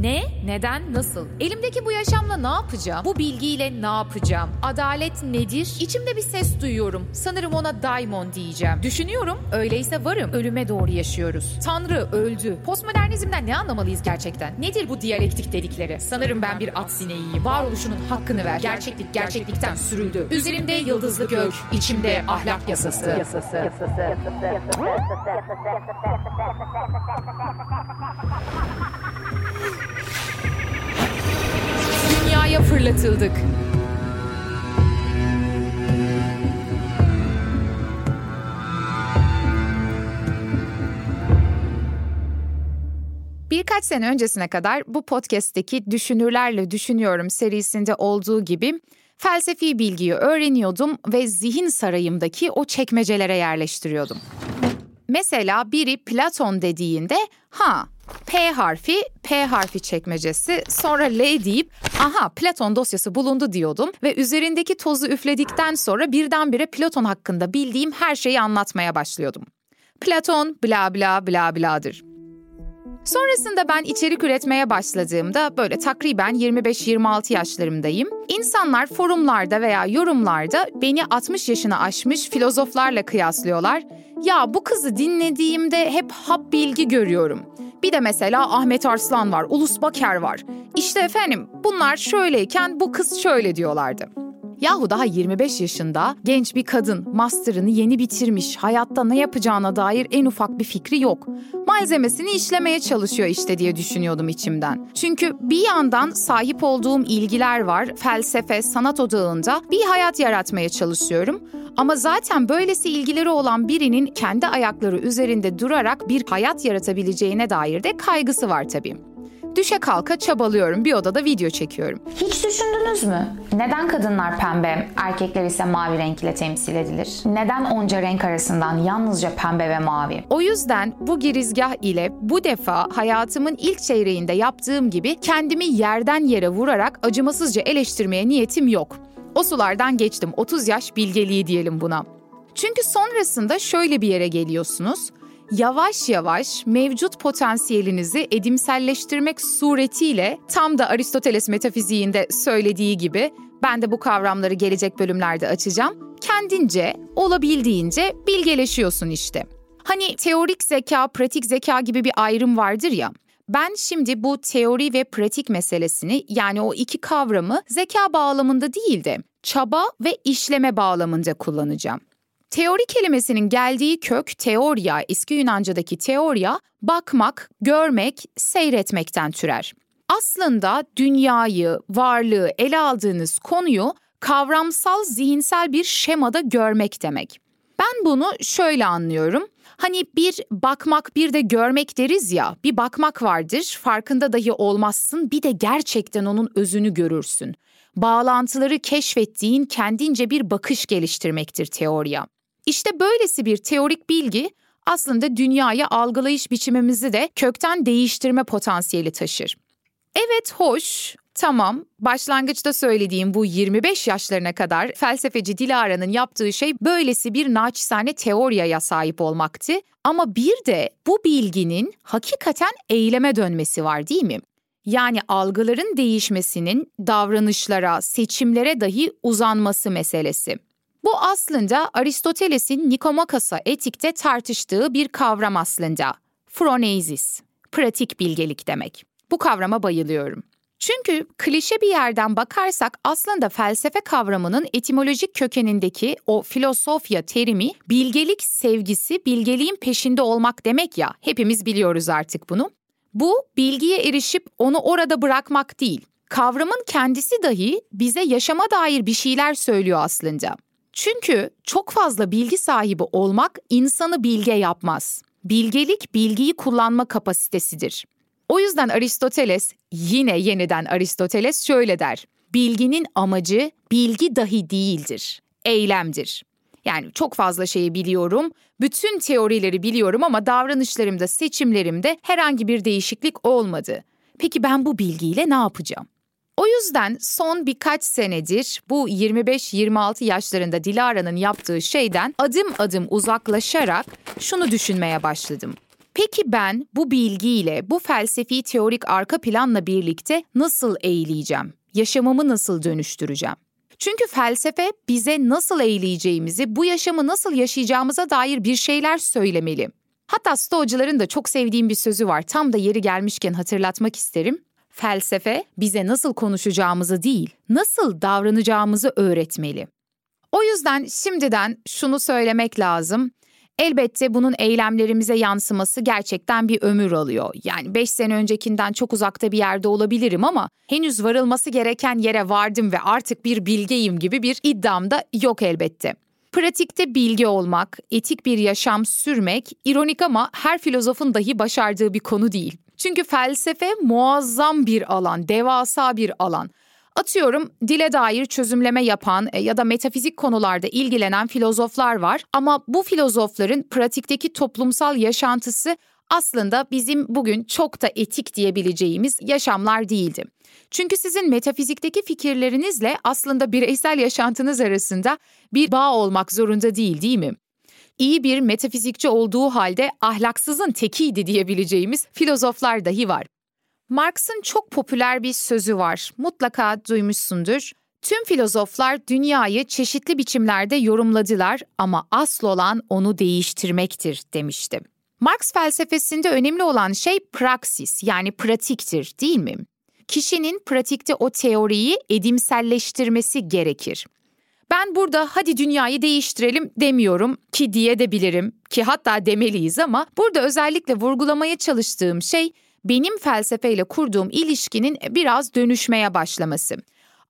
Ne? Neden? Nasıl? Elimdeki bu yaşamla ne yapacağım? Bu bilgiyle ne yapacağım? Adalet nedir? İçimde bir ses duyuyorum. Sanırım ona daimon diyeceğim. Düşünüyorum. Öyleyse varım. Ölüme doğru yaşıyoruz. Tanrı öldü. Postmodernizmden ne anlamalıyız gerçekten? Nedir bu diyalektik dedikleri? Sanırım ben bir at sineğiyim. Varoluşunun hakkını ver. Gerçeklik gerçeklikten sürüldü. Üzerimde yıldızlı gök, içimde ahlak yasası. yasası. Dünyaya fırlatıldık. Birkaç sene öncesine kadar bu podcast'teki Düşünürlerle Düşünüyorum serisinde olduğu gibi felsefi bilgiyi öğreniyordum ve zihin sarayımdaki o çekmecelere yerleştiriyordum. Mesela biri Platon dediğinde ha P harfi, P harfi çekmecesi, sonra L deyip aha Platon dosyası bulundu diyordum ve üzerindeki tozu üfledikten sonra birdenbire Platon hakkında bildiğim her şeyi anlatmaya başlıyordum. Platon bla bla bla bladır. Sonrasında ben içerik üretmeye başladığımda böyle takriben 25-26 yaşlarımdayım. İnsanlar forumlarda veya yorumlarda beni 60 yaşını aşmış filozoflarla kıyaslıyorlar. Ya bu kızı dinlediğimde hep hap bilgi görüyorum. Bir de mesela Ahmet Arslan var, Ulus Baker var. İşte efendim bunlar şöyleyken bu kız şöyle diyorlardı. Yahu daha 25 yaşında genç bir kadın master'ını yeni bitirmiş, hayatta ne yapacağına dair en ufak bir fikri yok. Malzemesini işlemeye çalışıyor işte diye düşünüyordum içimden. Çünkü bir yandan sahip olduğum ilgiler var, felsefe, sanat odağında bir hayat yaratmaya çalışıyorum. Ama zaten böylesi ilgileri olan birinin kendi ayakları üzerinde durarak bir hayat yaratabileceğine dair de kaygısı var tabii. Düşe kalka çabalıyorum. Bir odada video çekiyorum. Hiç düşündünüz mü? Neden kadınlar pembe, erkekler ise mavi renk ile temsil edilir? Neden onca renk arasından yalnızca pembe ve mavi? O yüzden bu girizgah ile bu defa hayatımın ilk çeyreğinde yaptığım gibi kendimi yerden yere vurarak acımasızca eleştirmeye niyetim yok. O sulardan geçtim. 30 yaş bilgeliği diyelim buna. Çünkü sonrasında şöyle bir yere geliyorsunuz yavaş yavaş mevcut potansiyelinizi edimselleştirmek suretiyle tam da Aristoteles metafiziğinde söylediği gibi ben de bu kavramları gelecek bölümlerde açacağım. Kendince, olabildiğince bilgeleşiyorsun işte. Hani teorik zeka, pratik zeka gibi bir ayrım vardır ya. Ben şimdi bu teori ve pratik meselesini yani o iki kavramı zeka bağlamında değil de çaba ve işleme bağlamında kullanacağım. Teori kelimesinin geldiği kök teoria, eski Yunanca'daki teoria, bakmak, görmek, seyretmekten türer. Aslında dünyayı, varlığı ele aldığınız konuyu kavramsal zihinsel bir şemada görmek demek. Ben bunu şöyle anlıyorum. Hani bir bakmak bir de görmek deriz ya. Bir bakmak vardır, farkında dahi olmazsın. Bir de gerçekten onun özünü görürsün. Bağlantıları keşfettiğin kendince bir bakış geliştirmektir teoriya. İşte böylesi bir teorik bilgi aslında dünyayı algılayış biçimimizi de kökten değiştirme potansiyeli taşır. Evet hoş, tamam. Başlangıçta söylediğim bu 25 yaşlarına kadar felsefeci Dilara'nın yaptığı şey böylesi bir naçizane teoriyaya sahip olmaktı. Ama bir de bu bilginin hakikaten eyleme dönmesi var değil mi? Yani algıların değişmesinin davranışlara, seçimlere dahi uzanması meselesi. Bu aslında Aristoteles'in Nikomakos'a etikte tartıştığı bir kavram aslında. Phronesis, pratik bilgelik demek. Bu kavrama bayılıyorum. Çünkü klişe bir yerden bakarsak aslında felsefe kavramının etimolojik kökenindeki o filosofya terimi bilgelik sevgisi, bilgeliğin peşinde olmak demek ya. Hepimiz biliyoruz artık bunu. Bu bilgiye erişip onu orada bırakmak değil. Kavramın kendisi dahi bize yaşama dair bir şeyler söylüyor aslında. Çünkü çok fazla bilgi sahibi olmak insanı bilge yapmaz. Bilgelik bilgiyi kullanma kapasitesidir. O yüzden Aristoteles, yine yeniden Aristoteles şöyle der. Bilginin amacı bilgi dahi değildir, eylemdir. Yani çok fazla şeyi biliyorum, bütün teorileri biliyorum ama davranışlarımda, seçimlerimde herhangi bir değişiklik olmadı. Peki ben bu bilgiyle ne yapacağım? O yüzden son birkaç senedir bu 25-26 yaşlarında Dilara'nın yaptığı şeyden adım adım uzaklaşarak şunu düşünmeye başladım. Peki ben bu bilgiyle, bu felsefi teorik arka planla birlikte nasıl eğileceğim? Yaşamımı nasıl dönüştüreceğim? Çünkü felsefe bize nasıl eğileceğimizi, bu yaşamı nasıl yaşayacağımıza dair bir şeyler söylemeli. Hatta Stoacıların da çok sevdiğim bir sözü var. Tam da yeri gelmişken hatırlatmak isterim. Felsefe bize nasıl konuşacağımızı değil, nasıl davranacağımızı öğretmeli. O yüzden şimdiden şunu söylemek lazım. Elbette bunun eylemlerimize yansıması gerçekten bir ömür alıyor. Yani 5 sene öncekinden çok uzakta bir yerde olabilirim ama henüz varılması gereken yere vardım ve artık bir bilgeyim gibi bir iddiam da yok elbette. Pratikte bilgi olmak, etik bir yaşam sürmek, ironik ama her filozofun dahi başardığı bir konu değil. Çünkü felsefe muazzam bir alan, devasa bir alan. Atıyorum dile dair çözümleme yapan e, ya da metafizik konularda ilgilenen filozoflar var ama bu filozofların pratikteki toplumsal yaşantısı aslında bizim bugün çok da etik diyebileceğimiz yaşamlar değildi. Çünkü sizin metafizikteki fikirlerinizle aslında bireysel yaşantınız arasında bir bağ olmak zorunda değil, değil mi? İyi bir metafizikçi olduğu halde ahlaksızın tekiydi diyebileceğimiz filozoflar dahi var. Marx'ın çok popüler bir sözü var. Mutlaka duymuşsundur. Tüm filozoflar dünyayı çeşitli biçimlerde yorumladılar ama asıl olan onu değiştirmektir demişti. Marx felsefesinde önemli olan şey praksis yani pratiktir değil mi? Kişinin pratikte o teoriyi edimselleştirmesi gerekir. Ben burada hadi dünyayı değiştirelim demiyorum ki diye de bilirim ki hatta demeliyiz ama burada özellikle vurgulamaya çalıştığım şey benim felsefeyle kurduğum ilişkinin biraz dönüşmeye başlaması.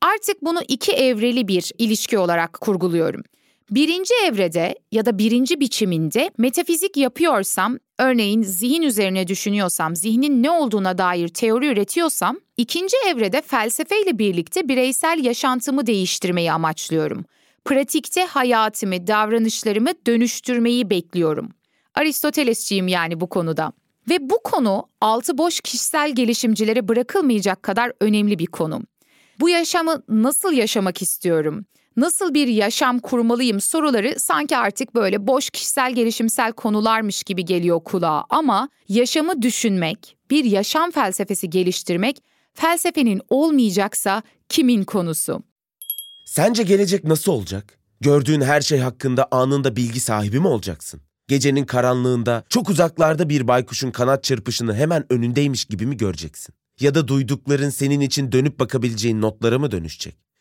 Artık bunu iki evreli bir ilişki olarak kurguluyorum. Birinci evrede ya da birinci biçiminde metafizik yapıyorsam, örneğin zihin üzerine düşünüyorsam, zihnin ne olduğuna dair teori üretiyorsam, ikinci evrede felsefeyle birlikte bireysel yaşantımı değiştirmeyi amaçlıyorum. Pratikte hayatımı, davranışlarımı dönüştürmeyi bekliyorum. Aristotelesçiyim yani bu konuda. Ve bu konu altı boş kişisel gelişimcilere bırakılmayacak kadar önemli bir konu. Bu yaşamı nasıl yaşamak istiyorum? Nasıl bir yaşam kurmalıyım soruları sanki artık böyle boş kişisel gelişimsel konularmış gibi geliyor kulağa ama yaşamı düşünmek, bir yaşam felsefesi geliştirmek felsefenin olmayacaksa kimin konusu? Sence gelecek nasıl olacak? Gördüğün her şey hakkında anında bilgi sahibi mi olacaksın? Gecenin karanlığında çok uzaklarda bir baykuşun kanat çırpışını hemen önündeymiş gibi mi göreceksin? Ya da duydukların senin için dönüp bakabileceğin notlara mı dönüşecek?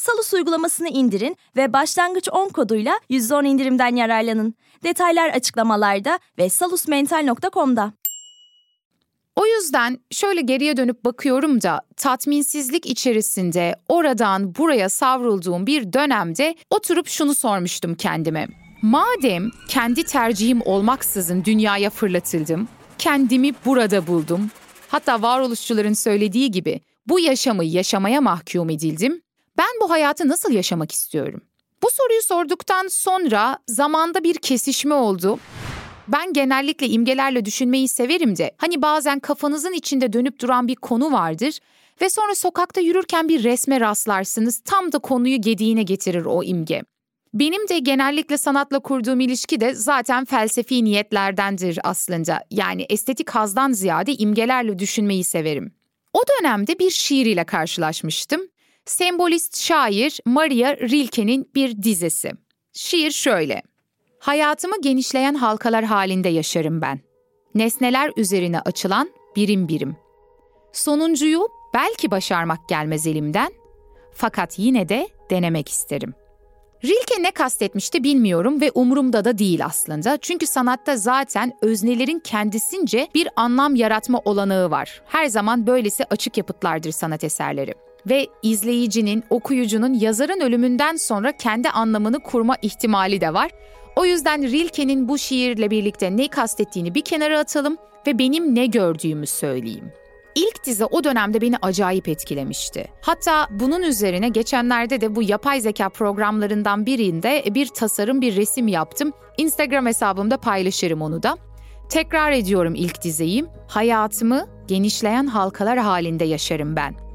Salus uygulamasını indirin ve başlangıç 10 koduyla %10 indirimden yararlanın. Detaylar açıklamalarda ve salusmental.com'da. O yüzden şöyle geriye dönüp bakıyorum da tatminsizlik içerisinde oradan buraya savrulduğum bir dönemde oturup şunu sormuştum kendime. Madem kendi tercihim olmaksızın dünyaya fırlatıldım, kendimi burada buldum. Hatta varoluşçuların söylediği gibi bu yaşamı yaşamaya mahkum edildim. Ben bu hayatı nasıl yaşamak istiyorum? Bu soruyu sorduktan sonra zamanda bir kesişme oldu. Ben genellikle imgelerle düşünmeyi severim de hani bazen kafanızın içinde dönüp duran bir konu vardır Ve sonra sokakta yürürken bir resme rastlarsınız. Tam da konuyu gediğine getirir o imge. Benim de genellikle sanatla kurduğum ilişki de zaten felsefi niyetlerdendir aslında. Yani estetik hazdan ziyade imgelerle düşünmeyi severim. O dönemde bir şiir ile karşılaşmıştım. Sembolist şair Maria Rilke'nin bir dizesi. Şiir şöyle. Hayatımı genişleyen halkalar halinde yaşarım ben. Nesneler üzerine açılan birim birim. Sonuncuyu belki başarmak gelmez elimden fakat yine de denemek isterim. Rilke ne kastetmişti bilmiyorum ve umurumda da değil aslında. Çünkü sanatta zaten öznelerin kendisince bir anlam yaratma olanağı var. Her zaman böylesi açık yapıtlardır sanat eserleri. Ve izleyicinin, okuyucunun yazarın ölümünden sonra kendi anlamını kurma ihtimali de var. O yüzden Rilke'nin bu şiirle birlikte ne kastettiğini bir kenara atalım ve benim ne gördüğümü söyleyeyim. İlk dizi o dönemde beni acayip etkilemişti. Hatta bunun üzerine geçenlerde de bu yapay zeka programlarından birinde bir tasarım, bir resim yaptım. Instagram hesabımda paylaşırım onu da. Tekrar ediyorum ilk dizeyi. Hayatımı genişleyen halkalar halinde yaşarım ben.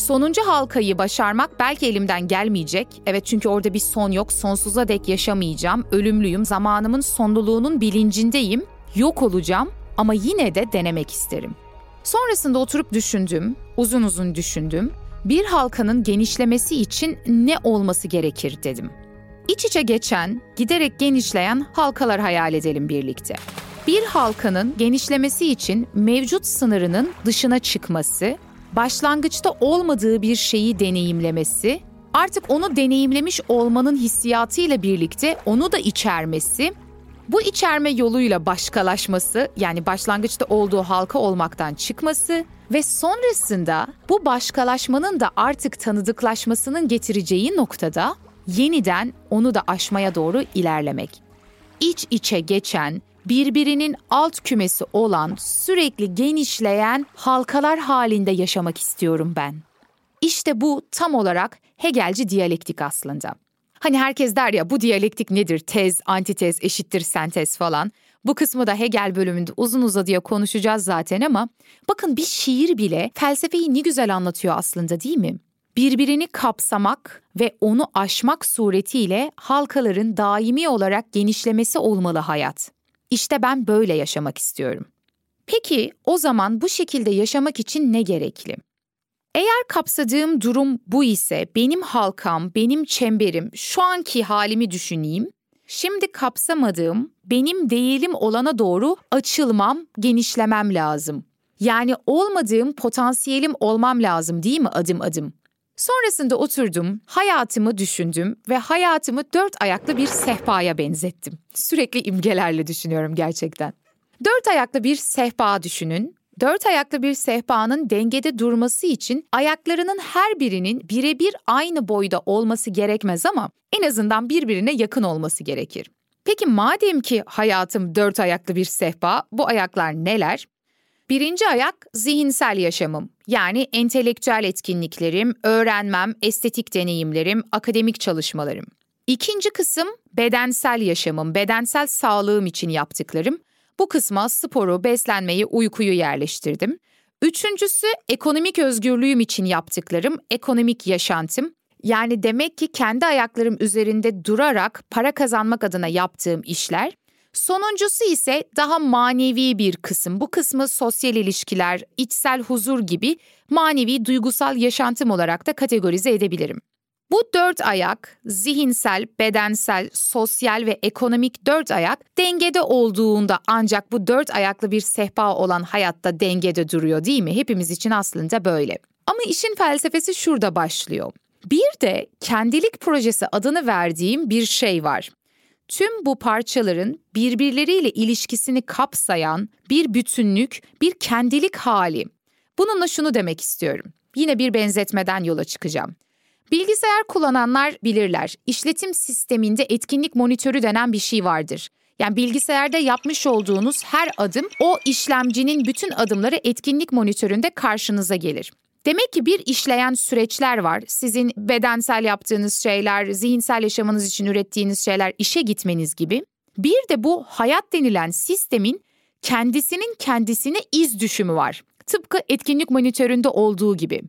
Sonuncu halkayı başarmak belki elimden gelmeyecek. Evet çünkü orada bir son yok. Sonsuza dek yaşamayacağım. Ölümlüyüm. Zamanımın sonluluğunun bilincindeyim. Yok olacağım ama yine de denemek isterim. Sonrasında oturup düşündüm, uzun uzun düşündüm. Bir halkanın genişlemesi için ne olması gerekir dedim. İç içe geçen, giderek genişleyen halkalar hayal edelim birlikte. Bir halkanın genişlemesi için mevcut sınırının dışına çıkması, başlangıçta olmadığı bir şeyi deneyimlemesi, artık onu deneyimlemiş olmanın hissiyatıyla birlikte onu da içermesi bu içerme yoluyla başkalaşması yani başlangıçta olduğu halka olmaktan çıkması ve sonrasında bu başkalaşmanın da artık tanıdıklaşmasının getireceği noktada yeniden onu da aşmaya doğru ilerlemek. İç içe geçen, birbirinin alt kümesi olan, sürekli genişleyen halkalar halinde yaşamak istiyorum ben. İşte bu tam olarak Hegelci diyalektik aslında. Hani herkes der ya bu diyalektik nedir? Tez, antitez, eşittir sentez falan. Bu kısmı da Hegel bölümünde uzun uzadıya konuşacağız zaten ama bakın bir şiir bile felsefeyi ne güzel anlatıyor aslında değil mi? Birbirini kapsamak ve onu aşmak suretiyle halkaların daimi olarak genişlemesi olmalı hayat. İşte ben böyle yaşamak istiyorum. Peki o zaman bu şekilde yaşamak için ne gerekli? Eğer kapsadığım durum bu ise benim halkam, benim çemberim, şu anki halimi düşüneyim. Şimdi kapsamadığım, benim değilim olana doğru açılmam, genişlemem lazım. Yani olmadığım potansiyelim olmam lazım değil mi adım adım? Sonrasında oturdum, hayatımı düşündüm ve hayatımı dört ayaklı bir sehpaya benzettim. Sürekli imgelerle düşünüyorum gerçekten. Dört ayaklı bir sehpa düşünün Dört ayaklı bir sehpanın dengede durması için ayaklarının her birinin birebir aynı boyda olması gerekmez ama en azından birbirine yakın olması gerekir. Peki madem ki hayatım dört ayaklı bir sehpa, bu ayaklar neler? Birinci ayak zihinsel yaşamım. Yani entelektüel etkinliklerim, öğrenmem, estetik deneyimlerim, akademik çalışmalarım. İkinci kısım bedensel yaşamım, bedensel sağlığım için yaptıklarım. Bu kısma sporu, beslenmeyi, uykuyu yerleştirdim. Üçüncüsü ekonomik özgürlüğüm için yaptıklarım, ekonomik yaşantım. Yani demek ki kendi ayaklarım üzerinde durarak para kazanmak adına yaptığım işler. Sonuncusu ise daha manevi bir kısım. Bu kısmı sosyal ilişkiler, içsel huzur gibi manevi duygusal yaşantım olarak da kategorize edebilirim. Bu dört ayak, zihinsel, bedensel, sosyal ve ekonomik dört ayak dengede olduğunda ancak bu dört ayaklı bir sehpa olan hayatta dengede duruyor değil mi? Hepimiz için aslında böyle. Ama işin felsefesi şurada başlıyor. Bir de kendilik projesi adını verdiğim bir şey var. Tüm bu parçaların birbirleriyle ilişkisini kapsayan bir bütünlük, bir kendilik hali. Bununla şunu demek istiyorum. Yine bir benzetmeden yola çıkacağım. Bilgisayar kullananlar bilirler. İşletim sisteminde etkinlik monitörü denen bir şey vardır. Yani bilgisayarda yapmış olduğunuz her adım o işlemcinin bütün adımları etkinlik monitöründe karşınıza gelir. Demek ki bir işleyen süreçler var. Sizin bedensel yaptığınız şeyler, zihinsel yaşamınız için ürettiğiniz şeyler, işe gitmeniz gibi. Bir de bu hayat denilen sistemin kendisinin kendisine iz düşümü var. Tıpkı etkinlik monitöründe olduğu gibi.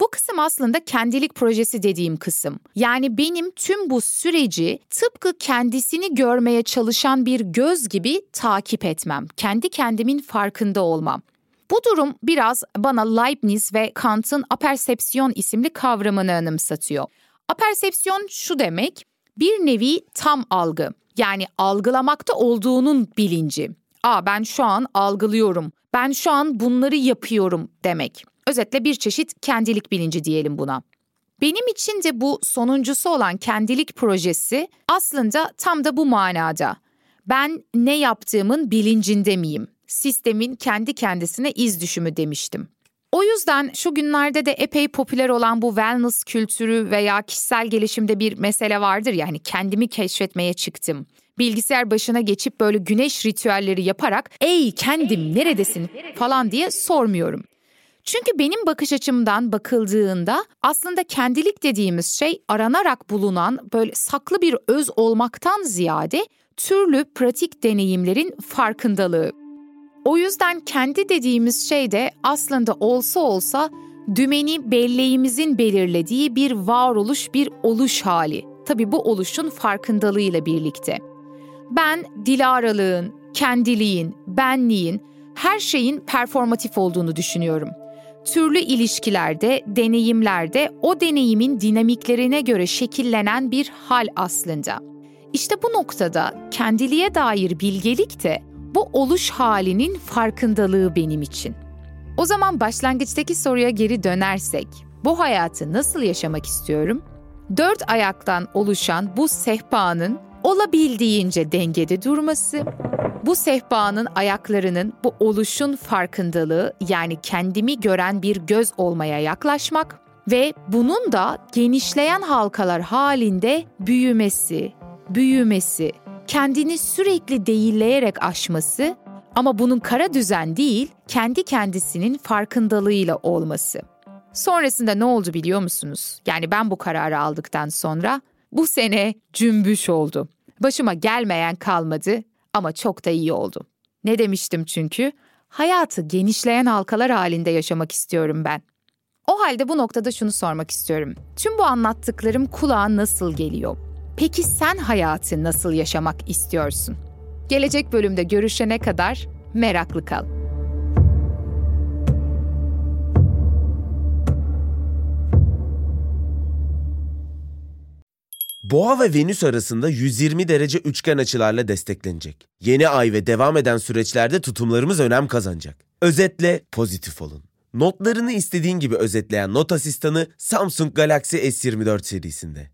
Bu kısım aslında kendilik projesi dediğim kısım. Yani benim tüm bu süreci tıpkı kendisini görmeye çalışan bir göz gibi takip etmem. Kendi kendimin farkında olmam. Bu durum biraz bana Leibniz ve Kant'ın apersepsiyon isimli kavramını anımsatıyor. Apersepsiyon şu demek, bir nevi tam algı. Yani algılamakta olduğunun bilinci. Aa ben şu an algılıyorum. Ben şu an bunları yapıyorum demek. Özetle bir çeşit kendilik bilinci diyelim buna. Benim için de bu sonuncusu olan kendilik projesi aslında tam da bu manada. Ben ne yaptığımın bilincinde miyim? Sistemin kendi kendisine iz düşümü demiştim. O yüzden şu günlerde de epey popüler olan bu wellness kültürü veya kişisel gelişimde bir mesele vardır ya hani kendimi keşfetmeye çıktım. Bilgisayar başına geçip böyle güneş ritüelleri yaparak ''Ey kendim neredesin?'' falan diye sormuyorum. Çünkü benim bakış açımdan bakıldığında aslında kendilik dediğimiz şey aranarak bulunan böyle saklı bir öz olmaktan ziyade türlü pratik deneyimlerin farkındalığı. O yüzden kendi dediğimiz şey de aslında olsa olsa dümeni belleğimizin belirlediği bir varoluş, bir oluş hali. Tabii bu oluşun farkındalığıyla birlikte. Ben Dilaralığın, kendiliğin, benliğin, her şeyin performatif olduğunu düşünüyorum. Türlü ilişkilerde, deneyimlerde o deneyimin dinamiklerine göre şekillenen bir hal aslında. İşte bu noktada kendiliğe dair bilgelik de bu oluş halinin farkındalığı benim için. O zaman başlangıçtaki soruya geri dönersek, bu hayatı nasıl yaşamak istiyorum? Dört ayaktan oluşan bu sehpanın olabildiğince dengede durması, bu sehpanın ayaklarının bu oluşun farkındalığı yani kendimi gören bir göz olmaya yaklaşmak ve bunun da genişleyen halkalar halinde büyümesi, büyümesi, kendini sürekli değilleyerek aşması ama bunun kara düzen değil, kendi kendisinin farkındalığıyla olması. Sonrasında ne oldu biliyor musunuz? Yani ben bu kararı aldıktan sonra bu sene cümbüş oldu. Başıma gelmeyen kalmadı ama çok da iyi oldu. Ne demiştim çünkü? Hayatı genişleyen halkalar halinde yaşamak istiyorum ben. O halde bu noktada şunu sormak istiyorum. Tüm bu anlattıklarım kulağa nasıl geliyor? Peki sen hayatı nasıl yaşamak istiyorsun? Gelecek bölümde görüşene kadar meraklı kal. Boğa ve Venüs arasında 120 derece üçgen açılarla desteklenecek. Yeni ay ve devam eden süreçlerde tutumlarımız önem kazanacak. Özetle pozitif olun. Notlarını istediğin gibi özetleyen not asistanı Samsung Galaxy S24 serisinde.